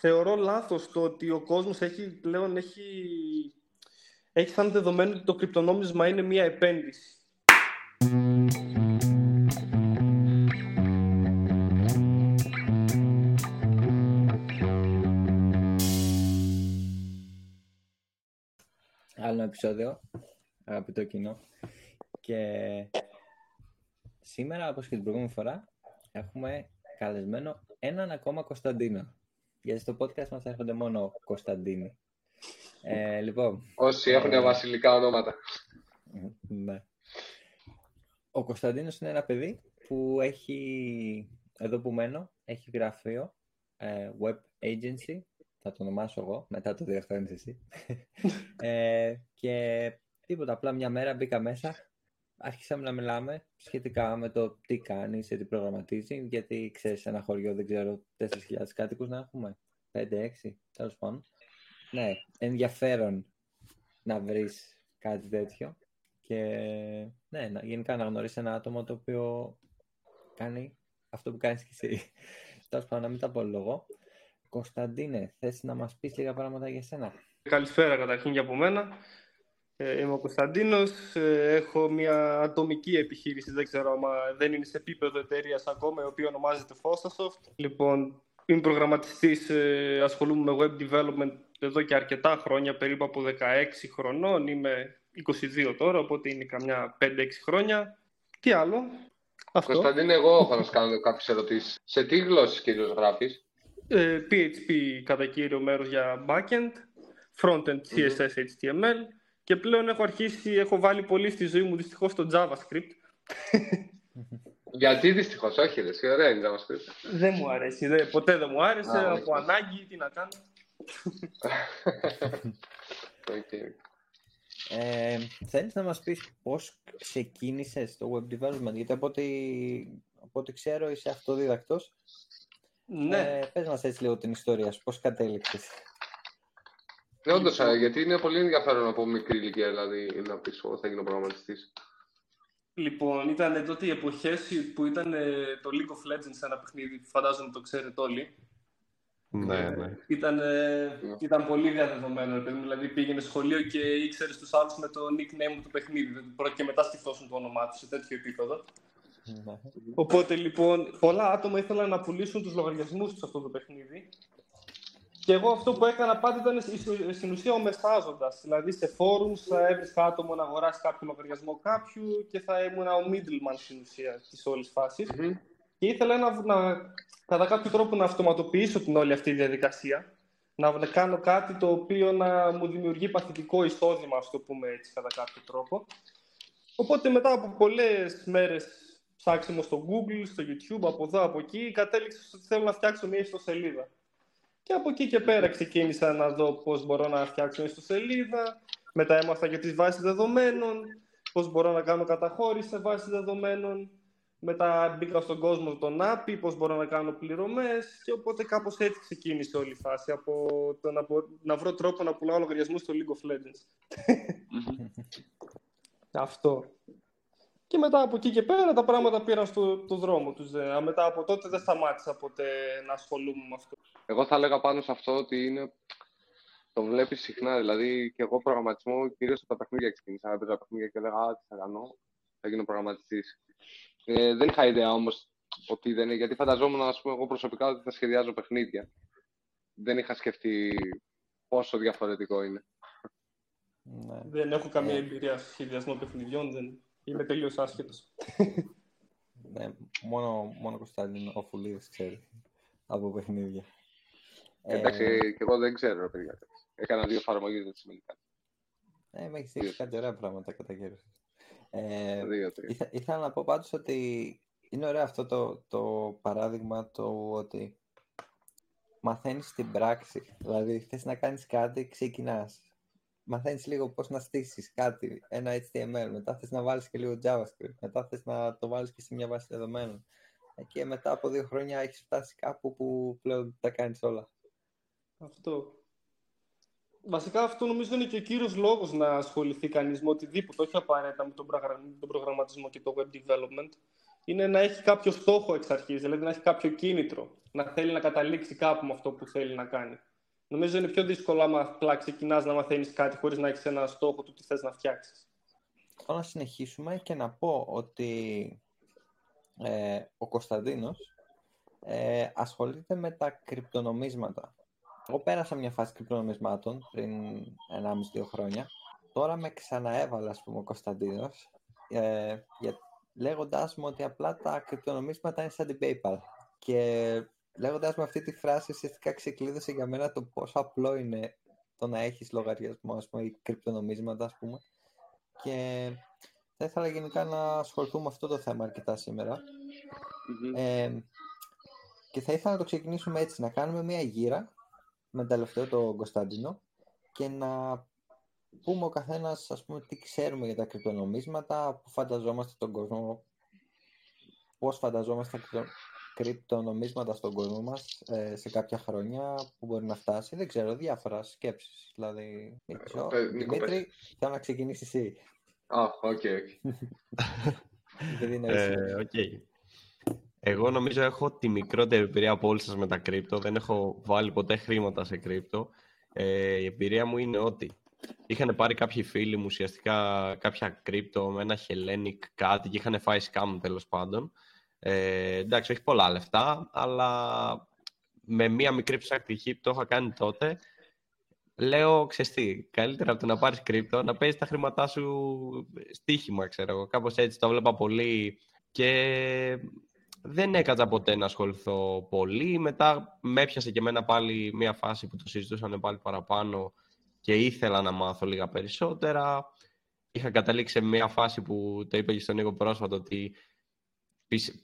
θεωρώ λάθος το ότι ο κόσμος έχει, πλέον έχει, έχει σαν δεδομένο ότι το κρυπτονόμισμα είναι μια επένδυση. Άλλο επεισόδιο, αγαπητό κοινό. Και σήμερα, όπως και την προηγούμενη φορά, έχουμε καλεσμένο έναν ακόμα Κωνσταντίνο. Γιατί στο podcast μας έρχονται μόνο Κωνσταντίνοι. Ε, λοιπόν, Όσοι έχουν ε, βασιλικά ονόματα. ναι. Ο Κωνσταντίνος είναι ένα παιδί που έχει, εδώ που μένω, έχει γραφείο ε, web agency, θα το ονομάσω εγώ, μετά το διορθώνεις εσύ. ε, και τίποτα, απλά μια μέρα μπήκα μέσα, άρχισαμε να μιλάμε σχετικά με το τι κάνεις, σε τι προγραμματίζει, γιατί ξέρεις, σε ένα χωριό δεν ξέρω 4.000 κάτοικους να έχουμε, 5-6, τέλος πάντων. Ναι, ενδιαφέρον να βρεις κάτι τέτοιο και ναι, να, γενικά να γνωρίσεις ένα άτομο το οποίο κάνει αυτό που κάνεις και εσύ. Τέλος πάντων, να μην τα πω λόγο. Κωνσταντίνε, θες να μας πεις λίγα πράγματα για σένα; Καλησπέρα καταρχήν για από μένα. Ε, είμαι ο Κωνσταντίνος, ε, έχω μια ατομική επιχείρηση, δεν ξέρω αν δεν είναι σε επίπεδο εταιρείας ακόμα, η οποία ονομάζεται Fostasoft. Λοιπόν, είμαι προγραμματιστής, ε, ασχολούμαι με web development εδώ και αρκετά χρόνια, περίπου από 16 χρονών, είμαι 22 τώρα, οπότε είναι καμιά 5-6 χρόνια. Τι άλλο, αυτό. Κωνσταντίνε, εγώ έχω να σου κάνω κάποιες ερωτήσεις. Σε τι γλώσσες κυρίως γράφεις; Ε, PHP κατά κύριο μέρος για backend, frontend CSS, HTML και πλέον έχω αρχίσει, έχω βάλει πολύ στη ζωή μου δυστυχώς το JavaScript. Γιατί δυστυχώς, όχι ρε, εσύ, ωραία είναι JavaScript. δεν μου αρέσει, δε, ποτέ δεν μου άρεσε, Α, από όχι. ανάγκη, τι να κάνω. Οκ. Ε, θέλεις να μας πεις πώς ξεκίνησες το web development, γιατί από ό,τι, από ό,τι ξέρω είσαι αυτοδίδακτος. Ναι, Ε, πες μας έτσι λίγο την ιστορία σου, πώς κατέληξες. Ναι, όντως, ε, γιατί είναι πολύ ενδιαφέρον από μικρή ηλικία, δηλαδή, να πεις εγώ θα γίνω προγραμματιστής. λοιπόν, ήταν τότε οι εποχές που ήταν ε, το League of Legends ένα παιχνίδι, που φαντάζομαι το ξέρετε όλοι. Ναι, ναι. Ήταν, ε, Ναι. ήταν πολύ διαδεδομένο, ρε παιδί μου. δηλαδή πήγαινε σχολείο και ήξερες τους άλλους με το nickname του παιχνίδι. Δεν πρώτα και μετά σκεφτόσουν το όνομά τους σε τέτοιο επίπεδο. Ναι. Οπότε λοιπόν, πολλά άτομα ήθελαν να πουλήσουν τους λογαριασμούς τους σε αυτό το παιχνίδι. Και εγώ αυτό που έκανα πάντα ήταν στη- στην ουσία ο μεσάζοντα. Δηλαδή σε forums θα έβρισκα άτομο να αγοράσει κάποιο λογαριασμό κάποιου και θα ήμουν ο middleman στην ουσία της όλης φάσης. Μμμ. Και ήθελα να, να, κατά κάποιο τρόπο να αυτοματοποιήσω την όλη αυτή διαδικασία. Να, να κάνω κάτι το οποίο να μου δημιουργεί παθητικό εισόδημα, ας το πούμε έτσι, κατά κάποιο τρόπο. Οπότε μετά από πολλές μέρες ψάξιμο στο Google, στο YouTube, από εδώ, από εκεί, κατέληξα στο ότι θέλω να φτιάξω μια ιστοσελίδα. Και από εκεί και πέρα ξεκίνησα να δω πώς μπορώ να φτιάξω μια ιστοσελίδα, μετά έμαθα για τις βάσεις δεδομένων, πώς μπορώ να κάνω καταχώρηση σε βάσεις δεδομένων, μετά μπήκα στον κόσμο των API, πώς μπορώ να κάνω πληρωμές και οπότε κάπως έτσι ξεκίνησε όλη η φάση, από το να, μπο- να βρω τρόπο να πουλάω λογαριασμούς στο League of Legends. Αυτό. Και μετά από εκεί και πέρα τα πράγματα πήραν στο το δρόμο τους. Ε, Μετά από τότε δεν σταμάτησα ποτέ να ασχολούμαι με αυτό. Εγώ θα έλεγα πάνω σε αυτό ότι είναι... Το βλέπεις συχνά, δηλαδή και εγώ προγραμματισμό κυρίως από τα παιχνίδια ξεκίνησα. Έπαιζα παιχνίδια και έλεγα Α, τι θα κάνω, θα γίνω προγραμματιστής. Ε, δεν είχα ιδέα όμως ότι δεν είναι, γιατί φανταζόμουν, ας πούμε, εγώ προσωπικά ότι θα σχεδιάζω παιχνίδια. Δεν είχα σκεφτεί πόσο διαφορετικό είναι. Ναι. Δεν έχω καμία Ε. εμπειρία στο σχεδιασμό παιχνιδιών. Δεν... Είμαι τελείως άσχετος. Ναι, μόνο, μόνο Κωνσταντίνο, ο Φουλίδης ξέρει από παιχνίδια. Ε, Εντάξει, και εγώ δεν ξέρω, ρε παιδιά. Έκανα δύο εφαρμογές, δεν σημαίνει κάτι. Ε, με έχεις δείξει κάτι ωραία πράγματα κατά καιρούς. Ε, Δύο, τρία. Ήθε, ήθελα να πω πάντως ότι είναι ωραίο αυτό το, το παράδειγμα το ότι μαθαίνεις στην πράξη. Δηλαδή θες να κάνεις κάτι, ξεκινάς. Μαθαίνεις λίγο πώς να στήσεις κάτι, ένα HTML, μετά θες να βάλεις και λίγο JavaScript, μετά θες να το βάλεις και σε μια βάση δεδομένων. Ε, Και μετά από δύο χρόνια έχεις φτάσει κάπου που πλέον τα κάνεις όλα. Αυτό. Βασικά αυτό νομίζω είναι και ο κύριος λόγος να ασχοληθεί κανείς με οτιδήποτε, όχι απαραίτητα με τον, πραγρα- τον προγραμματισμό και το web development. είναι να έχει κάποιο στόχο εξ αρχής, δηλαδή να έχει κάποιο κίνητρο, να θέλει να καταλήξει κάπου με αυτό που θέλει να κάνει. Νομίζω είναι πιο δύσκολο άμα απλά ξεκινάς να μαθαίνεις κάτι χωρίς να έχεις ένα στόχο του τι θες να φτιάξεις. Θέλω να συνεχίσουμε και να πω ότι ε, ο Κωνσταντίνος ε, ασχολείται με τα κρυπτονομίσματα. Εγώ πέρασα μια φάση κρυπτονομισμάτων πριν 1,5-2 χρόνια. Τώρα με ξαναέβαλε, ας πούμε, ο Κωνσταντίνος, ε, για, λέγοντάς μου ότι απλά τα κρυπτονομίσματα είναι σαν την PayPal. Και λέγοντας με αυτή τη φράση, ουσιαστικά ξεκλείδωσε για μένα το πόσο απλό είναι το να έχεις λογαριασμό, ας πούμε, ή κρυπτονομίσματα, ας πούμε. Και θα ήθελα γενικά να ασχοληθούμε με αυτό το θέμα αρκετά Ε, και θα ήθελα να το ξεκινήσουμε έτσι, να κάνουμε μια γύρα με τελευταίο τον Κωνσταντίνο και να πούμε ο καθένας ας πούμε τι ξέρουμε για τα κρυπτονομίσματα, που φανταζόμαστε τον κόσμο, πώς φανταζόμαστε τα κρυπτονομίσματα στον κόσμο μας ε, σε κάποια χρόνια που μπορεί να φτάσει. Δεν ξέρω, διάφορα σκέψεις. Δηλαδή, ε, Δημήτρη, θέλω να ξεκινήσεις εσύ. Α, οκ, οκ. Εγώ νομίζω έχω τη μικρότερη εμπειρία από όλους σας με τα crypto. Δεν έχω βάλει ποτέ χρήματα σε crypto. Ε, η εμπειρία μου είναι ότι είχαν πάρει κάποιοι φίλοι μου ουσιαστικά κάποια κρύπτο με ένα Hellenic κάτι και είχαν φάει scam τέλος πάντων. Ε, εντάξει, όχι πολλά λεφτά, αλλά με μία μικρή ψακτική που το είχα κάνει τότε, λέω, ξεστή, καλύτερα από το να πάρεις κρύπτο, να παίζεις τα χρήματά σου στοίχημα, ξέρω εγώ. Κάπως έτσι το βλέπα πολύ και δεν έκατσα ποτέ να ασχοληθώ πολύ. Μετά με έπιασε και εμένα πάλι μια φάση που το συζητούσαν πάλι παραπάνω και ήθελα να μάθω λίγα περισσότερα. Είχα καταλήξει σε μια φάση που το είπε και στον Νίκο πρόσφατα ότι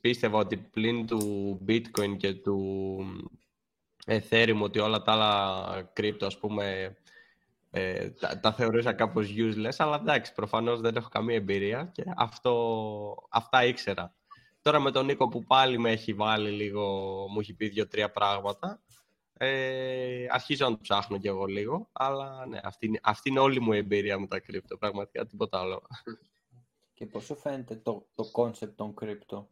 πίστευα ότι πλην του bitcoin και του ethereum ότι όλα τα άλλα crypto ας πούμε ε, τα, τα θεωρούσα κάπως useless αλλά εντάξει προφανώς δεν έχω καμία εμπειρία και αυτό, αυτά ήξερα. Τώρα με τον Νίκο που πάλι με έχει βάλει λίγο, μου έχει πει δύο-τρία πράγματα. Ε, αρχίζω να το ψάχνω κι εγώ λίγο, αλλά ναι, αυτή, αυτή είναι όλη μου η εμπειρία με τα κρύπτο, πραγματικά τίποτα άλλο. Και πώς σου φαίνεται το, το concept των κρύπτο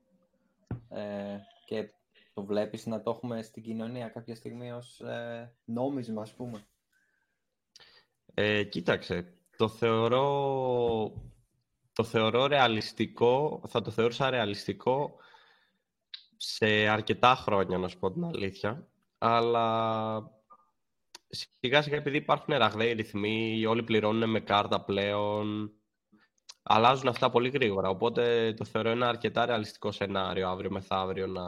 ε, και το βλέπεις να το έχουμε στην κοινωνία κάποια στιγμή ως ε, νόμισμα, ας πούμε. Ε, κοίταξε, το θεωρώ το θεωρώ ρεαλιστικό, θα το θεωρούσα ρεαλιστικό σε αρκετά χρόνια, να σου πω την αλήθεια. Αλλά σιγά σιγά επειδή υπάρχουν ραγδαίοι ρυθμοί, όλοι πληρώνουν με κάρτα πλέον, αλλάζουν αυτά πολύ γρήγορα. Οπότε το θεωρώ ένα αρκετά ρεαλιστικό σενάριο αύριο μεθαύριο να,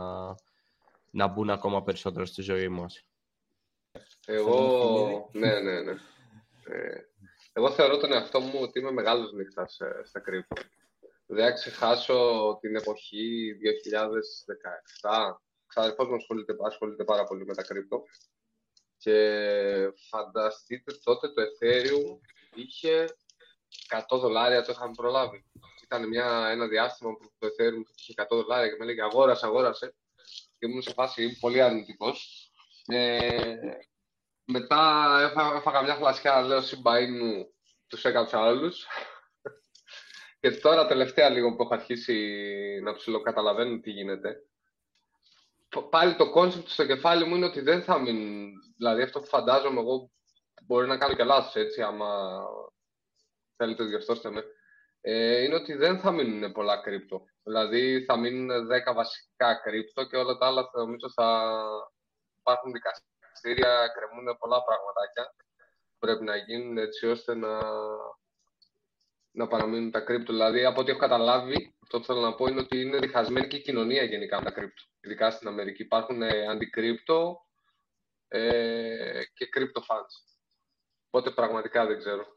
να μπουν ακόμα περισσότερο στη ζωή μας. Εγώ, ναι, ναι, ναι. Ε, εγώ θεωρώ τον εαυτό μου ότι είμαι μεγάλος νύχτας ε, στα κρύπτο. Δεν ξεχάσω την εποχή 2017. Ξαδερφός μου ασχολείται, ασχολείται πάρα πολύ με τα κρύπτο. Και φανταστείτε τότε το Ethereum είχε 100 δολάρια, το είχαμε προλάβει. Ήταν μια, ένα διάστημα που το Ethereum είχε 100 δολάρια και με έλεγε αγόρασε, αγόρασε. Και ήμουν σε φάση πολύ αρνητικός. Ε, μετά έφαγα μια φλασιά, λέω συμπαΐν τους έκαψα όλους. και τώρα τελευταία λίγο που έχω αρχίσει να ψιλοκαταλαβαίνω τι γίνεται. Πάλι το concept στο κεφάλι μου είναι ότι δεν θα μείνουν. Δηλαδή αυτό που φαντάζομαι εγώ μπορεί να κάνω και λάθος έτσι, άμα θέλετε διορθώστε με. Ε, είναι ότι δεν θα μείνουν πολλά crypto. Δηλαδή θα μείνουν 10 βασικά crypto και όλα τα άλλα νομίζω θα υπάρχουν δικαστήρια δικαστήρια κρεμούν πολλά πραγματάκια πρέπει να γίνουν έτσι ώστε να, να παραμείνουν τα κρύπτο. Δηλαδή, από ό,τι έχω καταλάβει, αυτό που θέλω να πω είναι ότι είναι διχασμένη και η κοινωνία γενικά με τα κρύπτο. Ειδικά στην Αμερική υπάρχουν ε, αντικρύπτο ε, και κρύπτο fans. Οπότε πραγματικά δεν ξέρω.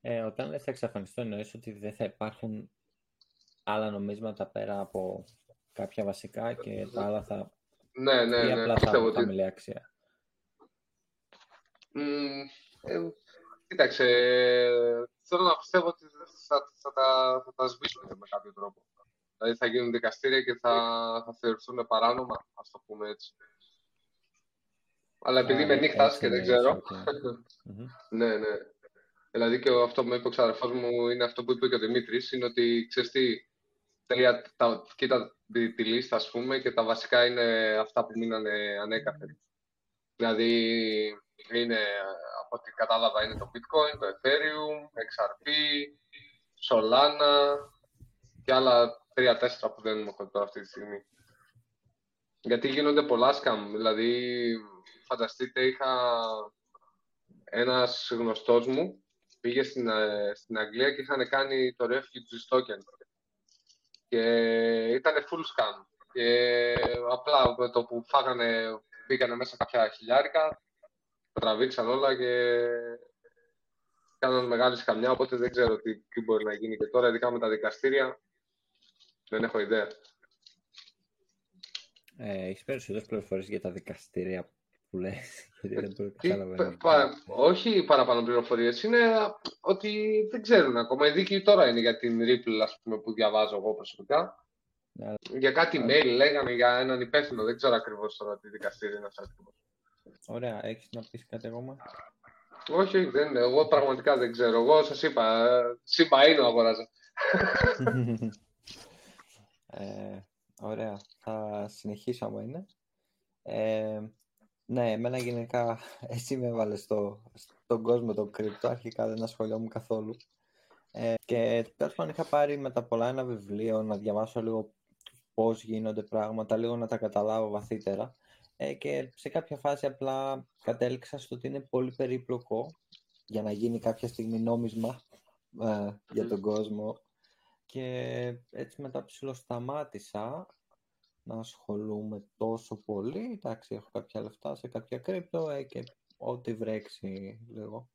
Ε, όταν λες θα εξαφανιστώ, εννοείς ότι δεν θα υπάρχουν άλλα νομίσματα πέρα από κάποια βασικά και τα άλλα θα... Ναι, ναι, ναι. Απλά θα, θα, θα αξία. Ε, κοίταξε, θέλω να πιστεύω ότι θα, θα, τα, θα τα σβήσουν με κάποιο τρόπο. Δηλαδή θα γίνουν δικαστήρια και θα, θα θεωρηθούν παράνομα, ας το πούμε έτσι. Αλλά επειδή είμαι νύχτας και δεν ξέρω. ναι, ναι. Δηλαδή και αυτό που είπε ο ξαδερφός μου είναι αυτό που είπε και ο Δημήτρης, είναι ότι ξέρεις τι, τρία, τα, κοίτα τη, τη, λίστα, ας πούμε, και τα βασικά είναι αυτά που μείνανε ανέκαθεν. Δηλαδή, είναι, από ό,τι κατάλαβα, είναι το Bitcoin, το Ethereum, XRP, Solana και άλλα τρία-τέσσερα που δεν έχω τώρα αυτή τη στιγμή. Γιατί γίνονται πολλά σκάμ. Δηλαδή, φανταστείτε, είχα ένας γνωστός μου, πήγε στην, ε, στην Αγγλία και είχαν κάνει το Refugee Token. Και ήταν full scam. Και απλά με το που φάγανε, μπήκανε μέσα κάποια χιλιάρικα, τραβήξαν όλα και κάναν μεγάλη σκαμιά, οπότε δεν ξέρω τι, τι μπορεί να γίνει και τώρα, ειδικά με τα δικαστήρια, δεν έχω ιδέα. Ε, έχεις περισσότερες πληροφορίες για τα δικαστήρια που λες, γιατί δεν το όχι παραπάνω πληροφορίες, είναι ότι δεν ξέρουν ακόμα. Η δίκη τώρα είναι για την Ripple, ας πούμε, που διαβάζω εγώ προσωπικά. Ναι. Για κάτι mail λέγανε για έναν υπεύθυνο, δεν ξέρω ακριβώς τώρα τι δικαστήριο είναι αυτό Ωραία, έχεις να πεις κάτι ακόμα; Όχι, όχι, δεν, εγώ πραγματικά δεν ξέρω. Εγώ σας είπα, σύμπα είναι ο αγοράζας. ε, ωραία, θα συνεχίσω άμα είναι. Ε, ναι, εμένα γενικά εσύ με έβαλες στο, στον κόσμο το κρυπτο, αρχικά δεν ασχολιόμουν καθόλου. Ε, και τέλος πάντων είχα πάρει με τα πολλά ένα βιβλίο να διαβάσω λίγο πώς γίνονται πράγματα, λίγο να τα καταλάβω βαθύτερα. Ε, και σε κάποια φάση απλά κατέληξα στο ότι είναι πολύ περίπλοκο για να γίνει κάποια στιγμή νόμισμα ε, για τον κόσμο. Και έτσι μετά ψηλοσταμάτησα να ασχολούμαι τόσο πολύ. Εντάξει, έχω κάποια λεφτά σε κάποια κρύπτο ε, και ό,τι βρέξει λίγο.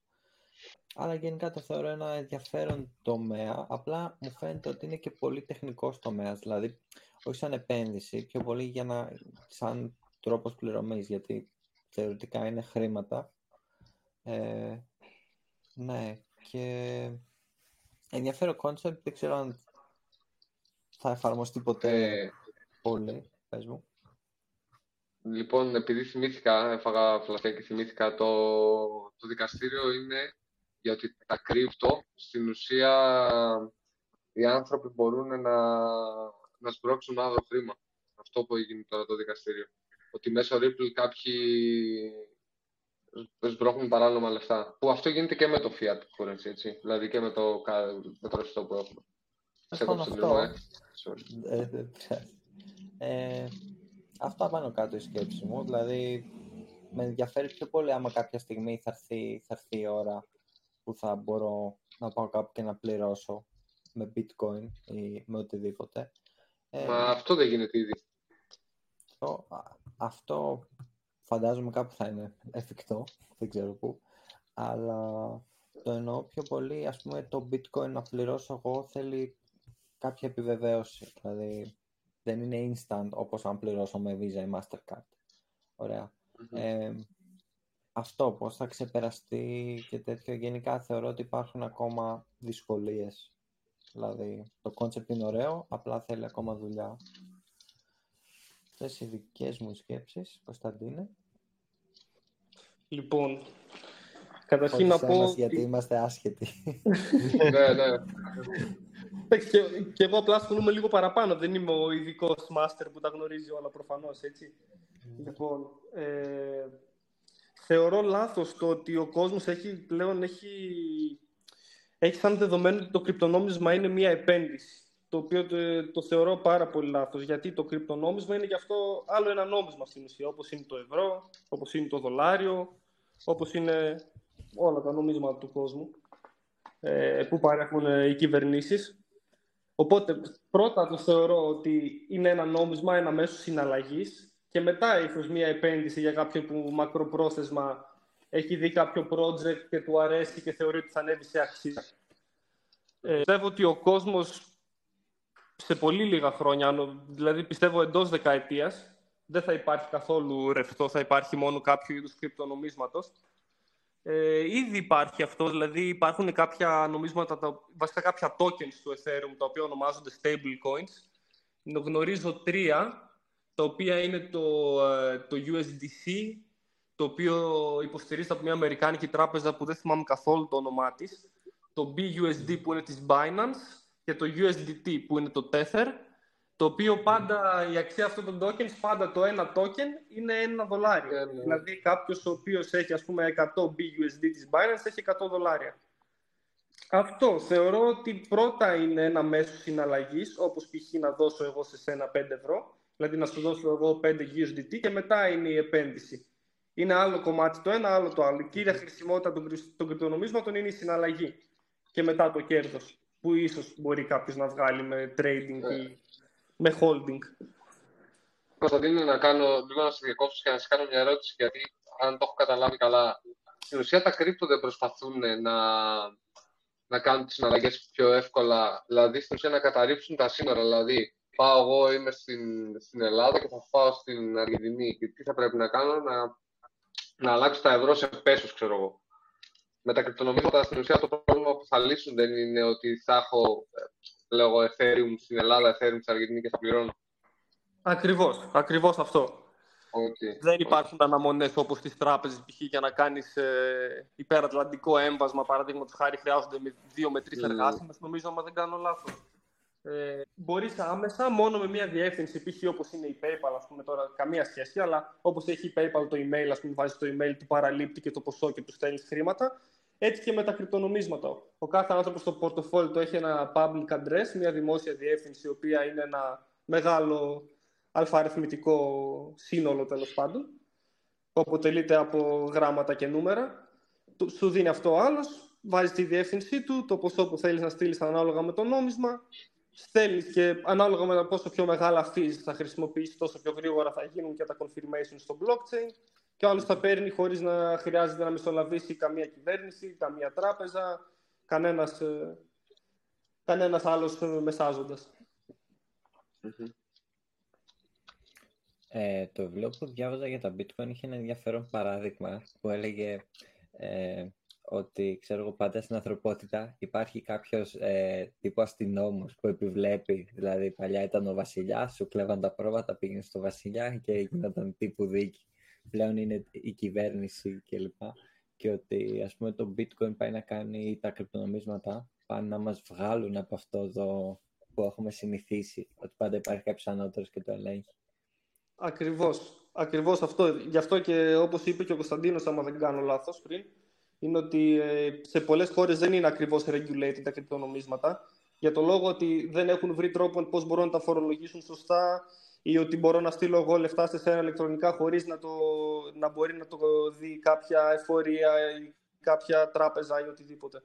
Αλλά γενικά το θεωρώ ένα ενδιαφέρον τομέα. Απλά μου φαίνεται ότι είναι και πολύ τεχνικός τομέας. Δηλαδή, όχι σαν επένδυση, πιο πολύ για να, σαν τρόπος πληρωμής, γιατί θεωρητικά είναι χρήματα. Ε, ναι, και ενδιαφέρον concept, δεν ξέρω αν θα εφαρμοστεί ποτέ ε, πολύ, πες μου. Λοιπόν, επειδή θυμήθηκα, έφαγα φλασιά και θυμήθηκα, το, το δικαστήριο είναι γιατί τα crypto, στην ουσία οι άνθρωποι μπορούν να, να σμπρώξουν άλλο χρήμα. Αυτό που έγινε τώρα το δικαστήριο. Ότι μέσω Ripple κάποιοι σμπρώχνουν παράνομα λεφτά. Που αυτό γίνεται και με το fiat currency, έτσι. Δηλαδή και με το, με το ρευστό που έχουμε. Σε αυτό, ε. ε, ε, αυτό πάνω κάτω η σκέψη μου. Δηλαδή, με ενδιαφέρει πιο πολύ άμα κάποια στιγμή θα έρθει, θα έρθει η ώρα που θα μπορώ να πάω κάπου και να πληρώσω με bitcoin ή με οτιδήποτε. Ε, Μα αυτό δεν γίνεται ήδη. Αυτό, αυτό φαντάζομαι κάπου θα είναι εφικτό, δεν ξέρω πού. Αλλά το εννοώ πιο πολύ, ας πούμε, το bitcoin να πληρώσω εγώ θέλει κάποια επιβεβαίωση. Δηλαδή, δεν είναι instant όπως αν πληρώσω με Visa ή Mastercard. Ωραία. Ε, αυτό πώς θα ξεπεραστεί και τέτοιο. Γενικά θεωρώ ότι υπάρχουν ακόμα δυσκολίες. Δηλαδή, το concept είναι ωραίο, απλά θέλει ακόμα δουλειά. Αυτές οι δικές μου σκέψεις, Κωνσταντίνε; Λοιπόν, καταρχήν να πω... γιατί είμαστε άσχετοι. ναι, ναι. Και, και εγώ απλά ασχολούμαι λίγο παραπάνω. Δεν είμαι ο ειδικός master που τα γνωρίζει όλα προφανώς, έτσι. Λοιπόν, ε, θεωρώ λάθος το ότι ο κόσμος έχει, πλέον έχει, έχει σαν δεδομένο ότι το κρυπτονόμισμα είναι μια επένδυση. Το οποίο το, το θεωρώ πάρα πολύ λάθος, γιατί το κρυπτονόμισμα είναι γι' αυτό άλλο ένα νόμισμα στην ουσία, όπως είναι το ευρώ, όπως είναι το δολάριο, όπως είναι όλα τα νομίσματα του κόσμου ε, που παρέχουν ε, οι κυβερνήσεις. Οπότε, πρώτα το θεωρώ ότι είναι ένα νόμισμα, ένα μέσο συναλλαγής και μετά ίσως μια επένδυση για κάποιον που μακροπρόθεσμα έχει δει κάποιο project και του αρέσει και θεωρεί ότι θα ανέβει σε αξία. Ε, πιστεύω ότι ο κόσμος σε πολύ λίγα χρόνια, δηλαδή πιστεύω εντός δεκαετίας, δεν θα υπάρχει καθόλου ρευστό, θα υπάρχει μόνο κάποιο είδους κρυπτονομίσματος. Ε, ήδη υπάρχει αυτό, δηλαδή υπάρχουν κάποια νομίσματα, βασικά κάποια tokens του Ethereum, τα οποία ονομάζονται stable coins. Γνωρίζω τρία, τα οποία είναι το, ε, το USDC, το οποίο υποστηρίζεται από μια Αμερικάνικη τράπεζα που δεν θυμάμαι καθόλου το όνομά της, το BUSD που είναι της Binance και το USDT που είναι το Tether το οποίο πάντα η αξία αυτών των tokens, πάντα το ένα token είναι ένα δολάριο. Ναι, ναι. Δηλαδή κάποιος ο οποίος έχει ας πούμε 100 BUSD της Binance έχει 100 δολάρια. Αυτό θεωρώ ότι πρώτα είναι ένα μέσο συναλλαγής, όπως π.χ. να δώσω εγώ σε σένα 5 ευρώ, δηλαδή να σου δώσω εγώ 5 USDT και μετά είναι η επένδυση. Είναι άλλο κομμάτι το ένα, άλλο το άλλο. Η κύρια χρησιμότητα των, κρυ- των κρυπτονομίσματων είναι η συναλλαγή και μετά το κέρδος, που ίσως μπορεί κάποιος να βγάλει με trading ή με holding. Κωνσταντίνε, να κάνω λίγο να σε διακόψω και να σε κάνω μια ερώτηση, γιατί αν το έχω καταλάβει καλά, στην ουσία τα κρύπτο δεν προσπαθούν να, να κάνουν τις συναλλαγές πιο εύκολα, δηλαδή στην ουσία να καταρρύψουν τα σύνορα, δηλαδή πάω εγώ, είμαι στην, στην Ελλάδα και θα πάω στην Αργεντινή και τι θα πρέπει να κάνω, να, να αλλάξω τα ευρώ σε πέσους, ξέρω εγώ. Με τα κρυπτονομίσματα στην ουσία το πρόβλημα που θα λύσουν δεν είναι ότι θα έχω, ε, λέω εγώ, Ethereum στην Ελλάδα, Ethereum στην Αργεντινής και θα πληρώνω. Ακριβώς, ακριβώς αυτό. Okay. Δεν υπάρχουν αναμονές όπως στι τράπεζες π.χ. για να κάνεις ε, υπερατλαντικό έμβασμα. Παραδείγματος χάρη, χρειάζονται με δύο με τρεις Mm. εργάσιμες, νομίζω, άμα δεν κάνω λάθος. Ε, Μπορείς άμεσα, μόνο με μια διεύθυνση, π.χ. όπως είναι η PayPal, ας πούμε τώρα, καμία σχέση, αλλά όπως έχει η PayPal το email, ας πούμε, βάζεις το email του παραλήπτη και το ποσό και του στέλνεις χρήματα. Έτσι και με τα κρυπτονομίσματα. Ο κάθε άνθρωπος στο πορτοφόλι του έχει ένα public address, μια δημόσια διεύθυνση, η οποία είναι ένα μεγάλο αλφαριθμητικό σύνολο τέλος πάντων, που αποτελείται από γράμματα και νούμερα. Του- Σου δίνει αυτό ο άλλος, βάζεις τη διεύθυνσή του, το ποσό που θέλεις να στείλεις ανάλογα με το νόμισμα, στέλνεις και ανάλογα με το πόσο πιο μεγάλα fees θα χρησιμοποιήσεις, τόσο πιο γρήγορα θα γίνουν και τα confirmation στο blockchain και ο άλλος θα παίρνει χωρίς να χρειάζεται να μισολαβήσει καμία κυβέρνηση, καμία τράπεζα, κανένας, ε, κανένας άλλος ε, μεσάζοντας. Ε, το βιβλίο που διάβαζα για τα bitcoin είχε ένα ενδιαφέρον παράδειγμα που έλεγε ε, ότι ξέρω εγώ πάντα στην ανθρωπότητα υπάρχει κάποιος ε, τύπου αστυνόμος που επιβλέπει. Δηλαδή παλιά ήταν ο βασιλιάς σου κλέβαν τα πρόβατα πήγαινε στο βασιλιά και γινόταν τύπου δίκη πλέον είναι η κυβέρνηση κλπ και ότι ας πούμε το bitcoin πάει να κάνει ή τα κρυπτονομίσματα πάνε να μας βγάλουν από αυτό εδώ που έχουμε συνηθίσει ότι πάντα υπάρχει κάποιος ανώτερος και το ελέγχει Ακριβώς. Ακριβώς αυτό. Γι' αυτό και όπως είπε και ο Κωνσταντίνος, άμα δεν κάνω λάθος πριν, είναι ότι ε, σε πολλές χώρες δεν είναι ακριβώς regulated τα κρυπτονομίσματα, για το λόγο ότι δεν έχουν βρει τρόπο πώς μπορούν να τα φορολογήσουν σωστά ή ότι μπορώ να στείλω εγώ λεφτά σε ένα ηλεκτρονικά χωρίς να, το, να μπορεί να το δει κάποια εφορία ή κάποια τράπεζα ή οτιδήποτε.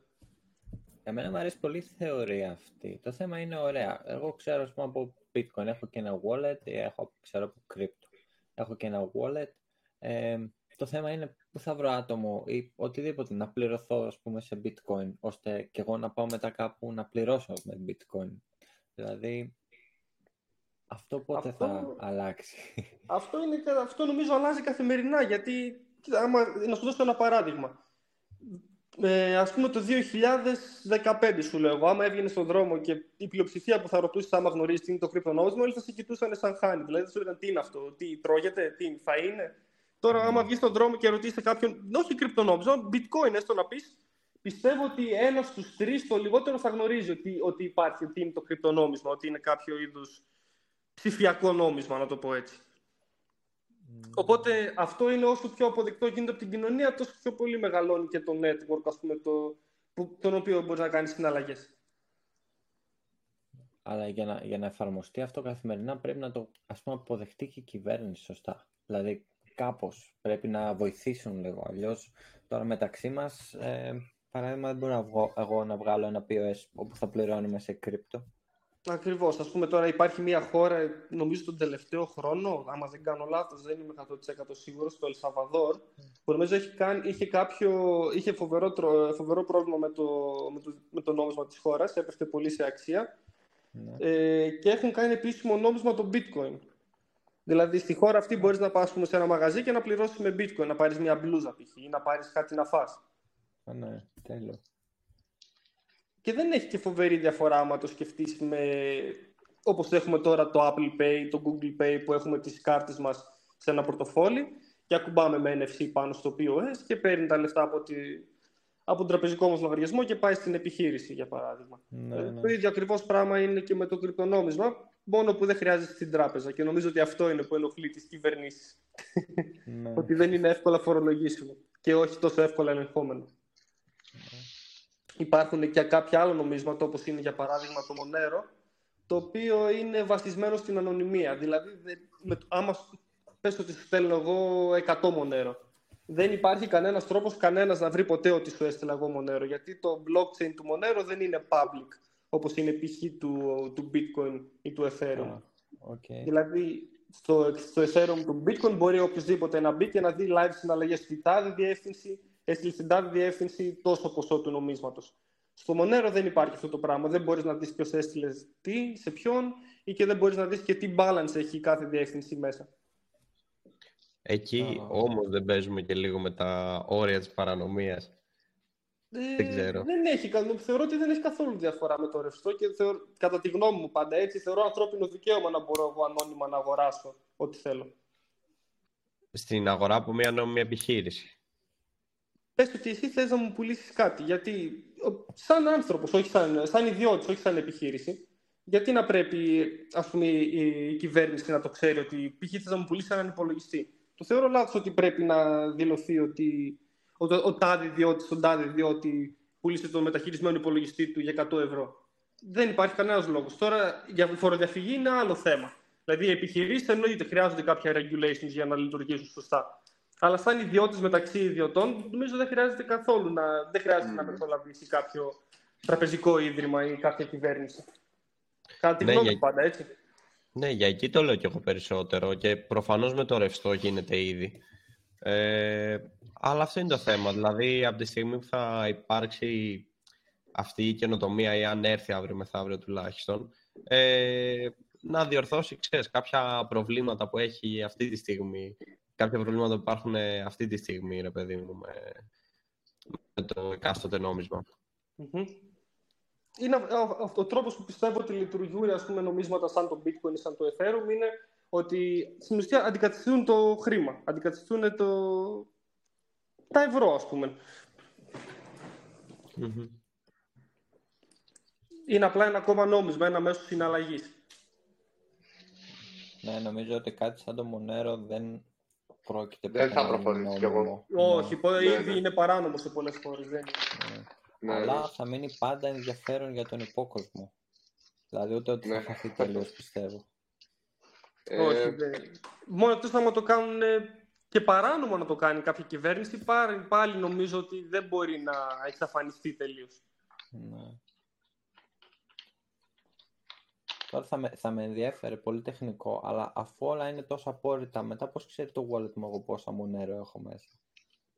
Εμένα μου αρέσει πολύ η θεωρία αυτή. Το θέμα είναι ωραία. Εγώ ξέρω ας πούμε, από bitcoin, έχω και ένα wallet, ή έχω, ξέρω από crypto. Έχω και ένα wallet. Ε, το θέμα είναι πού θα βρω άτομο ή οτιδήποτε να πληρωθώ ας πούμε, σε bitcoin, ώστε και εγώ να πάω μετά κάπου να πληρώσω με bitcoin. Δηλαδή, αυτό πότε Αυτό- θα αλλάξει. Αυτό, είναι, αυτό νομίζω αλλάζει καθημερινά, γιατί κοίτα, άμα, να σου δώσω ένα παράδειγμα. Ε, ας πούμε το 2015 σου λέω εγώ, άμα έβγαινες στον δρόμο και η πλειοψηφία που θα ρωτούσε άμα γνωρίζεις τι είναι το κρυπτονόμισμα, όλοι θα σε κοιτούσαν σαν χάνι. Δηλαδή θα σου έλεγαν τι είναι αυτό, τι τρώγεται, τι θα είναι. Τώρα, άμα βγεις στον δρόμο και ρωτήσει κάποιον, όχι κρυπτονόμισμα, bitcoin, έστω να πεις, πιστεύω ότι ένας στους τρεις το λιγότερο θα γνωρίζει ότι, ότι υπάρχει, ότι είναι το κρυπτονόμισμα, ότι είναι κάποιο είδους ψηφιακό νόμισμα, να το πω έτσι. Οπότε αυτό είναι όσο πιο αποδεκτό γίνεται από την κοινωνία, τόσο πιο πολύ μεγαλώνει και το network, ας πούμε, το, που, τον οποίο μπορείς να κάνεις συναλλαγές. Αλλά για να, για να εφαρμοστεί αυτό καθημερινά πρέπει να το ας πούμε, αποδεχτεί και η κυβέρνηση σωστά. Δηλαδή κάπως πρέπει να βοηθήσουν λίγο. Αλλιώς τώρα μεταξύ μας, ε, παράδειγμα δεν μπορώ να βγω, εγώ να βγάλω ένα POS όπου θα πληρώνουμε σε κρύπτο. Ακριβώς. Ας πούμε τώρα υπάρχει μια χώρα, νομίζω τον τελευταίο χρόνο, άμα δεν κάνω λάθος, δεν είμαι 100% σίγουρος, το Ελσαβαδόρ, που νομίζω έχει κάνει, είχε, κάποιο, είχε φοβερό, τρο- φοβερό πρόβλημα με το, με, το, με το νόμισμα της χώρας, έπεφτε πολύ σε αξία Ναι. ε, και έχουν κάνει επίσημο νόμισμα το bitcoin. Δηλαδή στη χώρα αυτή μπορείς να πας ας πούμε, σε ένα μαγαζί και να πληρώσεις με bitcoin, να πάρεις μια μπλούζα π.χ. ή να πάρεις κάτι να φας. Α, ναι, τέλειο. Και δεν έχει και φοβερή διαφορά άμα το σκεφτείς με όπως έχουμε τώρα το Apple Pay, το Google Pay που έχουμε τις κάρτες μας σε ένα πορτοφόλι και ακουμπάμε με NFC πάνω στο POS και παίρνει τα λεφτά από, τη, από τον τραπεζικό μας λογαριασμό και πάει στην επιχείρηση για παράδειγμα. Ναι, Ε, ναι. Το ίδιο ακριβώς πράγμα είναι και με το κρυπτονόμισμα. μόνο που δεν χρειάζεται στην τράπεζα. Και νομίζω ότι αυτό είναι που ενοχλεί τις κυβερνήσεις. Ναι. ότι δεν είναι εύκολα φορολογήσιμο και όχι τόσο εύκολα ελεγχόμενο. Υπάρχουν και κάποια άλλα νομίσματα, όπως είναι για παράδειγμα το Μονέρο, το οποίο είναι βασισμένο στην ανωνυμία. Δηλαδή, δεν- με, άμα σου- πες ότι σου στέλνω εγώ 100 Μονέρο, δεν υπάρχει κανένας τρόπος κανένας να βρει ποτέ ότι σου έστειλα εγώ Μονέρο, γιατί το blockchain του Μονέρο δεν είναι public, όπως είναι π.χ. Του, του Bitcoin ή του Ethereum. Α, οκ. Δηλαδή, στο, στο Ethereum του Bitcoin μπορεί οποιοδήποτε να μπει και να δει live συναλλαγές στη τάδε διεύθυνση, έστειλε στην τάδε διεύθυνση τόσο ποσό του νομίσματος. Στο Monero δεν υπάρχει αυτό το πράγμα. Δεν μπορείς να δεις ποιος έστειλε τι, σε ποιον ή και δεν μπορείς να δεις και τι balance έχει κάθε διεύθυνση μέσα. Εκεί Α. όμως δεν παίζουμε και λίγο με τα όρια της παρανομίας. Ε, Δεν ξέρω. Δεν έχει, κα- θεωρώ ότι δεν έχει καθόλου διαφορά με το ρευστό και θεωρώ, κατά τη γνώμη μου πάντα έτσι θεωρώ ανθρώπινο δικαίωμα να μπορώ εγώ ανώνυμα να αγοράσω ό,τι θέλω. Στην αγορά από μια νόμιμη επιχείρηση. Πες ότι εσύ θες να μου πουλήσεις κάτι, γιατί ο- σαν άνθρωπος, όχι σαν, σαν ιδιώτης, όχι σαν επιχείρηση, γιατί να πρέπει ας πούμε, η, η κυβέρνηση να το ξέρει ότι π.χ. θες να μου πουλήσεις έναν υπολογιστή. Το θεωρώ λάθος ότι πρέπει να δηλωθεί ότι ο, ο, ο τάδε ιδιώτης, ο τάδε ιδιώτη πούλησε τον μεταχειρισμένο υπολογιστή του για 100 ευρώ. Δεν υπάρχει κανένας λόγος. Τώρα για φοροδιαφυγή είναι άλλο θέμα. Δηλαδή οι επιχειρήσεις εννοείται χρειάζονται κάποια regulations για να λειτουργήσουν σωστά. Αλλά σαν ιδιώτης μεταξύ ιδιωτών, νομίζω δεν χρειάζεται καθόλου να, δεν χρειάζεται να μεσολαβήσει κάποιο τραπεζικό ίδρυμα ή κάποια κυβέρνηση. Κατά τη Ναι, γνώμη για- μου πάντα, έτσι. Ναι, για εκεί το λέω κι εγώ περισσότερο και προφανώς με το ρευστό γίνεται ήδη. Ε, αλλά αυτό είναι το θέμα. Δηλαδή, από τη στιγμή που θα υπάρξει αυτή η καινοτομία ή αν έρθει αύριο μεθαύριο τουλάχιστον, ε, να διορθώσει, ξέρεις, κάποια προβλήματα που έχει αυτή τη στιγμή. Κάποια προβλήματα που υπάρχουν ε, αυτή τη στιγμή, ρε παιδί μου, με, με το εκάστοτε νόμισμα. Μμμ. Είναι ο, ο, ο τρόπος που πιστεύω ότι λειτουργούν ας πούμε, νομίσματα σαν το bitcoin ή σαν το ethereum είναι ότι στην ουσία αντικαθιστούν το χρήμα, αντικαθιστούν το... τα ευρώ ας πούμε. Μμμ. Είναι απλά ένα ακόμα νόμισμα, ένα μέσο συναλλαγής. Ναι, νομίζω ότι κάτι σαν το Μονέρο δεν πρόκειται Δεν ποτέ θα να είναι προχωρήσεις κι εγώ. νόμιμο. Όχι, πο- Ναι, ήδη ναι. είναι παράνομος σε πολλές χώρες. Δεν είναι. Ναι. Ναι, Αλλά ναι. θα μείνει πάντα ενδιαφέρον για τον υπόκοσμο. Δηλαδή ούτε ότι θα Ναι. χαθεί τελείως πιστεύω. Ε, Όχι, δεν. Μόνο εκτός άμα το κάνουν ε, και παράνομο να το κάνει κάποια κυβέρνηση, πάλι, πάλι νομίζω ότι δεν μπορεί να εξαφανιστεί τελείως. Ναι. Τώρα θα με, θα με ενδιέφερε πολύ τεχνικό, αλλά αφού όλα είναι τόσο απόρριτα, μετά πώς ξέρει το wallet μου εγώ πόσα μονέρο έχω μέσα;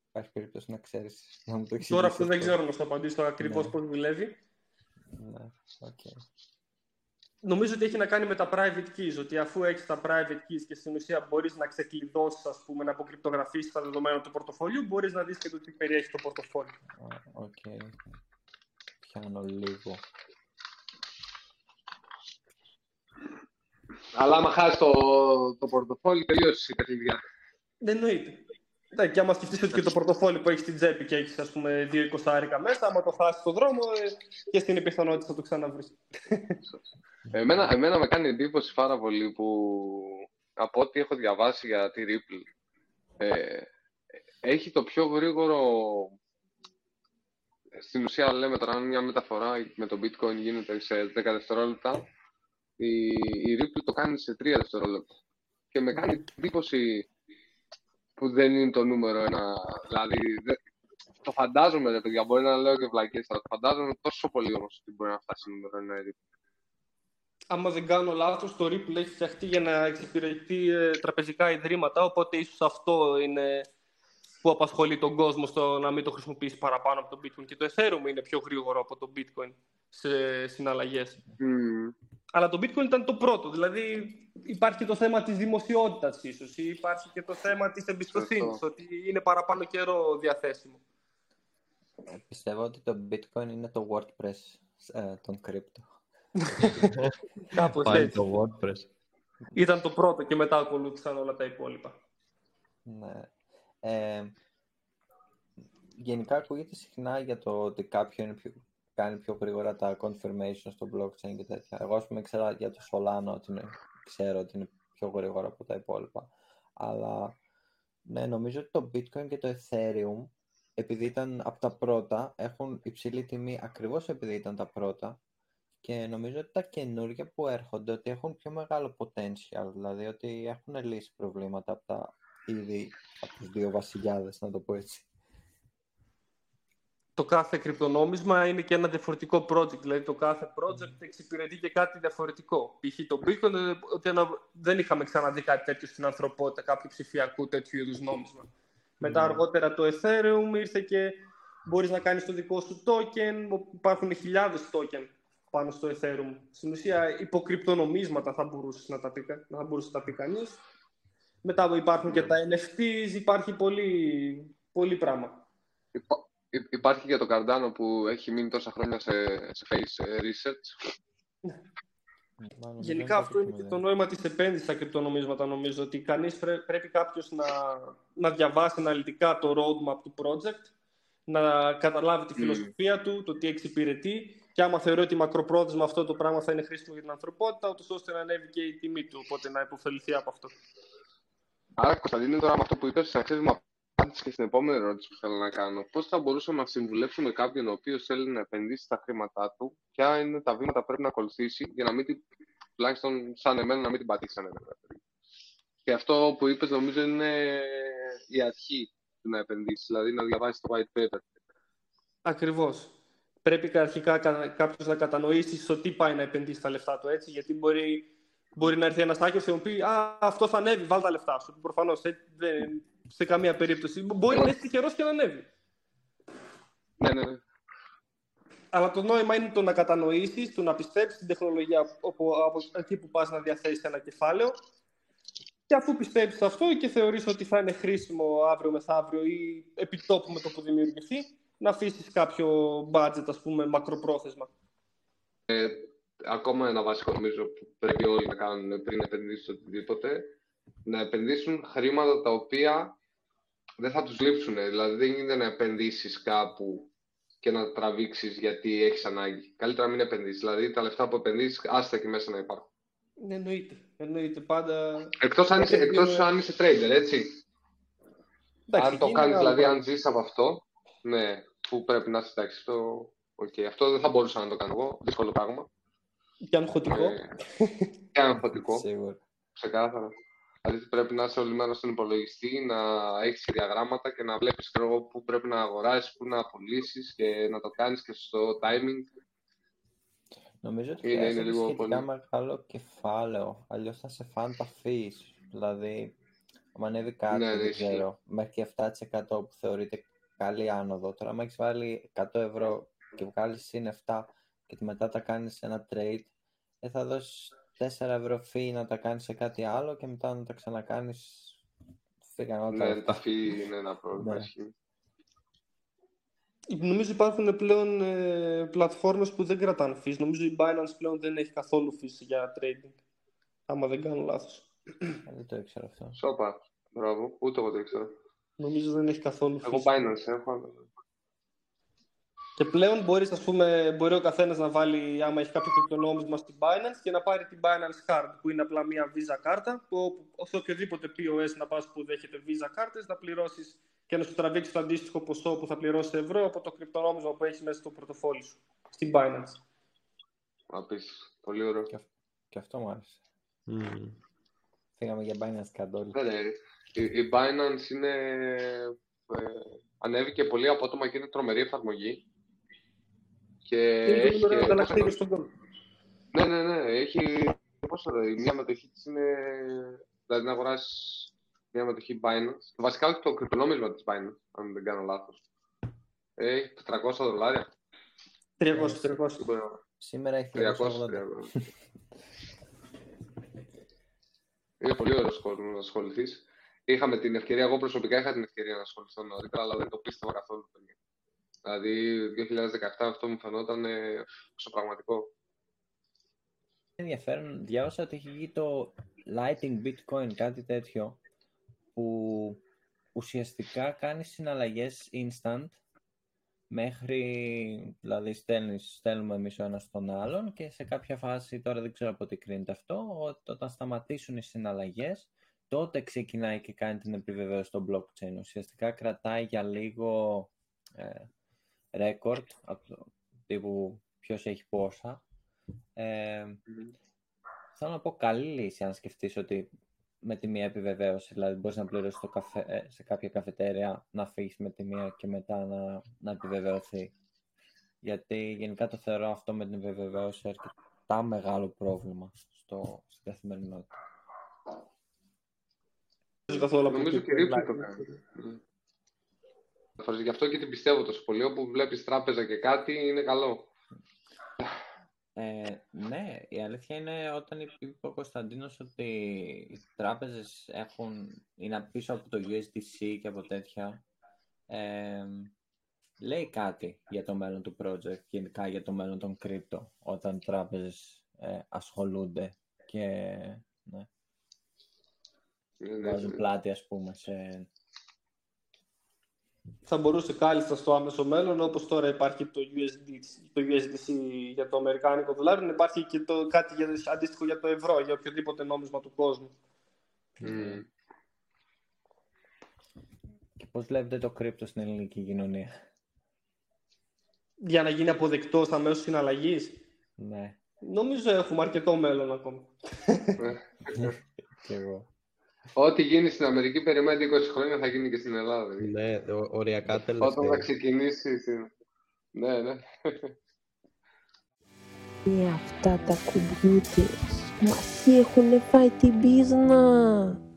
Υπάρχει περίπτωση να ξέρεις, να μου το εξηγήσεις Τώρα αυτό δεν αυτό. ξέρω να σου απαντήσω ακριβώς Ναι. πώς δουλεύει. Ναι, οκ. Νομίζω ότι έχει να κάνει με τα private keys, ότι αφού έχεις τα private keys και στην ουσία μπορείς να ξεκλειδώσεις, ας πούμε, να αποκρυπτογραφήσεις τα δεδομένα του πορτοφολιού, μπορείς να δεις και το τι περιέχει το πορτοφόλι. Α, Οκ. Πιάνω λίγο. Αλλά άμα χάσει το, το πορτοφόλι, τελείωσες η παιχνίδια. Δεν εννοείται. Ναι, και άμα σκεφτείς ότι και το πορτοφόλι που έχεις στην τσέπη και έχεις, ας πούμε, δύο εικοσάρικα μέσα, άμα το χάσεις στον δρόμο, ε, και στην η πιθανότητα θα το ξαναβρεις. Εμένα, εμένα με κάνει εντύπωση πάρα πολύ που από ό,τι έχω διαβάσει για τη Ripple ε, έχει το πιο γρήγορο στην ουσία λέμε τώρα αν μια μεταφορά με το bitcoin γίνεται σε 10 δευτερόλεπτα η, η Ripple το κάνει σε 3 δευτερόλεπτα και με κάνει εντύπωση που δεν είναι το νούμερο ένα δηλαδή δε- το φαντάζομαι ρε παιδιά μπορεί να λέω και βλακίες αλλά το φαντάζομαι τόσο πολύ όμως ότι μπορεί να φτάσει νούμερο ένα η Ripple Άμα δεν κάνω λάθος, το Ripple έχει φτιαχτεί για να εξυπηρετεί ε, τραπεζικά ιδρύματα, οπότε ίσως αυτό είναι που απασχολεί τον κόσμο στο να μην το χρησιμοποιήσει παραπάνω από το Bitcoin. Και το Ethereum είναι πιο γρήγορο από το Bitcoin σε συναλλαγές. Μμμ. Αλλά το bitcoin ήταν το πρώτο. Δηλαδή υπάρχει και το θέμα της δημοσιότητας ίσως ή υπάρχει και το θέμα της εμπιστοσύνης, Σωστό. ότι είναι παραπάνω καιρό διαθέσιμο. Ε, Πιστεύω ότι το bitcoin είναι το WordPress ε, των crypto. Κάπως Πάλι έτσι. το WordPress. Ήταν το πρώτο και μετά ακολούθησαν όλα τα υπόλοιπα. Ναι. Ε, γενικά ακούγεται συχνά για το ότι κάποιο είναι πιο, κάνει πιο γρήγορα τα confirmation στο blockchain και τέτοια. Εγώ, ας πούμε, ξέρω για το Solana ότι είναι, ξέρω ότι είναι πιο γρήγορα από τα υπόλοιπα. Αλλά, ναι, νομίζω ότι το Bitcoin και το Ethereum, επειδή ήταν από τα πρώτα, έχουν υψηλή τιμή ακριβώς επειδή ήταν τα πρώτα και νομίζω ότι τα καινούργια που έρχονται ότι έχουν πιο μεγάλο potential, δηλαδή ότι έχουν λύσει προβλήματα από τα ήδη από τους δύο βασιλιάδες, να το πω έτσι. Το κάθε κρυπτονόμισμα είναι και ένα διαφορετικό project, δηλαδή το κάθε project εξυπηρετεί και κάτι διαφορετικό. Π.χ. το Bitcoin, ε, ότι δεν είχαμε ξαναδεί κάτι τέτοιο στην ανθρωπότητα, κάποιο ψηφιακού τέτοιου είδους νόμισμα. Μετά αργότερα το Ethereum ήρθε και μπορείς να κάνεις το δικό σου token, υπάρχουν χιλιάδες token πάνω στο Ethereum. Στην ουσία υποκρυπτονομίσματα θα μπορούσες να τα πει, να μπορούσε να τα πει κανείς. Μετά υπάρχουν και τα NFTs, υπάρχει πολύ, πολύ πράγμα. Υπάρχει και το Cardano που έχει μείνει τόσα χρόνια σε, σε face research; Γενικά αυτό είναι και το νόημα της επένδυσης στα κρυπτονομίσματα νομίζω, ότι κανείς πρέπει κάποιος να, να διαβάσει αναλυτικά το roadmap του project, να καταλάβει τη φιλοσοφία του, το τι εξυπηρετεί και άμα θεωρεί ότι μακροπρόθεσμα αυτό το πράγμα θα είναι χρήσιμο για την ανθρωπότητα, ώστε να ανέβει και η τιμή του, οπότε να υποφεληθεί από αυτό. Άρα, Κωνσταντίνε, τώρα με αυτό που είπες, ξέρει μου απάντηση και στην επόμενη ερώτηση που θέλω να κάνω. Πώς θα μπορούσαμε να συμβουλεύσουμε κάποιον ο οποίος θέλει να επενδύσει τα χρήματά του, ποια είναι τα βήματα που πρέπει να ακολουθήσει για να μην την, τουλάχιστον σαν εμένα, να μην την πατήσει σαν εμένα. Και αυτό που είπες νομίζω είναι η αρχή του να επενδύσεις, δηλαδή να διαβάσεις το white paper. Ακριβώς. Πρέπει αρχικά κάποιος να κατανοήσει στο τι πάει να επενδύσει τα λεφτά του έτσι, γιατί μπορεί Μπορεί να έρθει ένας άκυρο και να πει Α, αυτό θα ανέβει, βάλει τα λεφτά σου. Προφανώς σε καμία περίπτωση. Μπορεί να είσαι τυχερό και να ανέβει. Ναι, ναι, ναι. Αλλά το νόημα είναι το να κατανοήσεις, το να πιστέψεις την τεχνολογία από, από εκεί που πας να διαθέσεις ένα κεφάλαιο. Και αφού πιστέψεις αυτό και θεωρείς ότι θα είναι χρήσιμο αύριο μεθαύριο ή επιτόπου με το που δημιουργηθεί, να αφήσεις κάποιο budget, ας πούμε, μακροπρόθεσμα. Ε, ακόμα ένα βασικό νομίζω που πρέπει όλοι να κάνουν πριν επενδύσουν οτιδήποτε, να επενδύσουν χρήματα τα οποία δεν θα τους λείψουν. Δηλαδή δεν γίνεται να επενδύσεις κάπου και να τραβήξεις γιατί έχεις ανάγκη. Καλύτερα να μην επενδύσεις. Δηλαδή τα λεφτά που επενδύσεις, άστα εκεί μέσα να υπάρχουν. Ναι, εννοείται. εννοείται. Πάντα... Εκτός αν είσαι, εκτός αν είσαι trader, έτσι. αν το κάνεις, δηλαδή αν ζεις από αυτό, ναι, που πρέπει να είσαι εντάξει, το... Okay. Αυτό δεν θα μπορούσα να το κάνω εγώ, δύσκολο πράγμα. Και αγχωτικό. Ε, και αγχωτικό. Σίγουρα. Ξεκάθαρα. Δηλαδή πρέπει να είσαι όλη μέρα στον υπολογιστή, να έχεις διαγράμματα και να βλέπεις πού πρέπει να αγοράσεις, πού να πουλήσεις και να το κάνεις και στο timing. Νομίζω ότι είναι, είναι λίγο σχετικά πολύ... μεγάλο κεφάλαιο. Αλλιώς θα σε φάνε τα fees. Δηλαδή, αν ανέβει κάτι, ναι, δεν ξέρω, μέχρι και 7% που θεωρείται καλή άνοδο. Τώρα, αν έχεις βάλει 100 ευρώ και βγάλεις συν 7 και μετά τα κάνεις ένα trade, δεν θα δώσεις 4 ευρώ fee να τα κάνεις σε κάτι άλλο και μετά να τα ξανακάνεις Ναι, τα fee είναι ένα πρόβλημα. Ναι. Νομίζω υπάρχουν πλέον ε, πλατφόρμες που δεν κρατάνε fees. Νομίζω η Binance πλέον δεν έχει καθόλου fees για trading. Άμα δεν κάνω λάθος. Ε, δεν το ήξερα αυτό. Σόπα. Μπράβο. Ούτε εγώ το ήξερα. Νομίζω δεν έχει καθόλου fees. Εγώ Binance έχω. Και πλέον μπορείς, ας πούμε, μπορεί ο καθένας να βάλει, άμα έχει κάποιο κρυπτονόμισμα στην Binance και να πάρει την Binance Card, που είναι απλά μια Visa κάρτα, που σε οποιοδήποτε POS να πας που δέχεται Visa κάρτες, να πληρώσεις και να σου τραβήξει το αντίστοιχο ποσό που θα πληρώσει ευρώ από το κρυπτονόμισμα που έχει μέσα στο πορτοφόλι σου, στην Binance. Απίστευτο. Πολύ ωραίο. Και, και αυτό μου άρεσε. Mm. Φύγαμε για Binance Card όλοι. Ναι, ναι. Η, η Binance είναι... Ε, ανέβηκε πολύ απότομα και είναι τρομερή εφαρμογή. Και έχει... Και... στον Ναι, ναι, ναι. Έχει... Πόσο ρε, η μία μετοχή της είναι... Δηλαδή να αγοράσεις μια μετοχή Binance. Βασικά το κρυπτονόμισμα της Binance, αν δεν κάνω λάθος. Έχει 400 δολάρια. 300, 300. Σήμερα έχει 300. 300. Είναι πολύ ωραίο κόσμο να ασχοληθείς. Είχαμε την ευκαιρία, εγώ προσωπικά είχα την ευκαιρία να ασχοληθώ νωρίτερα, αλλά δεν το πίστευα καθόλου. Δηλαδή, 2017 αυτό μου φαινόταν ε, πραγματικό. Ενδιαφέρον, διάβασα ότι έχει γίνει το Lighting Bitcoin, κάτι τέτοιο, που ουσιαστικά κάνει συναλλαγές instant μέχρι, δηλαδή στέλνεις, στέλνουμε εμείς ο ένας τον άλλον και σε κάποια φάση, τώρα δεν ξέρω από τι κρίνεται αυτό, όταν σταματήσουν οι συναλλαγές, τότε ξεκινάει και κάνει την επιβεβαίωση στο blockchain. Ουσιαστικά κρατάει για λίγο ε, record, από το τύπου ποιος έχει πόσα. Ε, Θέλω να πω καλή λύση αν σκεφτείς ότι με τη μία επιβεβαίωση, δηλαδή μπορείς να πληρώσεις το καφέ, ε, σε κάποια καφετέρια, να φύγεις με τη μία και μετά να, να επιβεβαιωθεί. Γιατί γενικά το θεωρώ αυτό με την επιβεβαίωση αρκετά μεγάλο πρόβλημα στο, στην καθημερινότητα. Νομίζω και ρίψη το κάνει. Γι' αυτό και την πιστεύω τόσο πολύ. Όπου βλέπεις τράπεζα και κάτι είναι καλό. Ε, ναι, η αλήθεια είναι όταν είπε ο Κωνσταντίνος ότι οι τράπεζες έχουν, είναι πίσω από το USDC και από τέτοια, ε, λέει κάτι για το μέλλον του project, γενικά για το μέλλον των κρύπτο, όταν οι τράπεζες ε, ασχολούνται και ναι, βάζουν πλάτη ας πούμε σε θα μπορούσε κάλλιστα στο άμεσο μέλλον, όπως τώρα υπάρχει το USDC, το USDC για το αμερικάνικο δολάριο, να υπάρχει και το, κάτι για, αντίστοιχο για το ευρώ, για οποιοδήποτε νόμισμα του κόσμου. Mm. Και πώς βλέπετε το κρύπτο στην ελληνική κοινωνία; Για να γίνει αποδεκτό στα μέσω συναλλαγής; Ναι. Νομίζω έχουμε αρκετό μέλλον ακόμα. και εγώ. Ό,τι γίνει στην Αμερική περιμένει 20 χρόνια θα γίνει και στην Ελλάδα. Ναι, οριακά τελευταία. Όταν θα ξεκινήσει. Ναι, ναι. Με αυτά τα κουμπιούτερς μας έχουν φάει την πίσνα.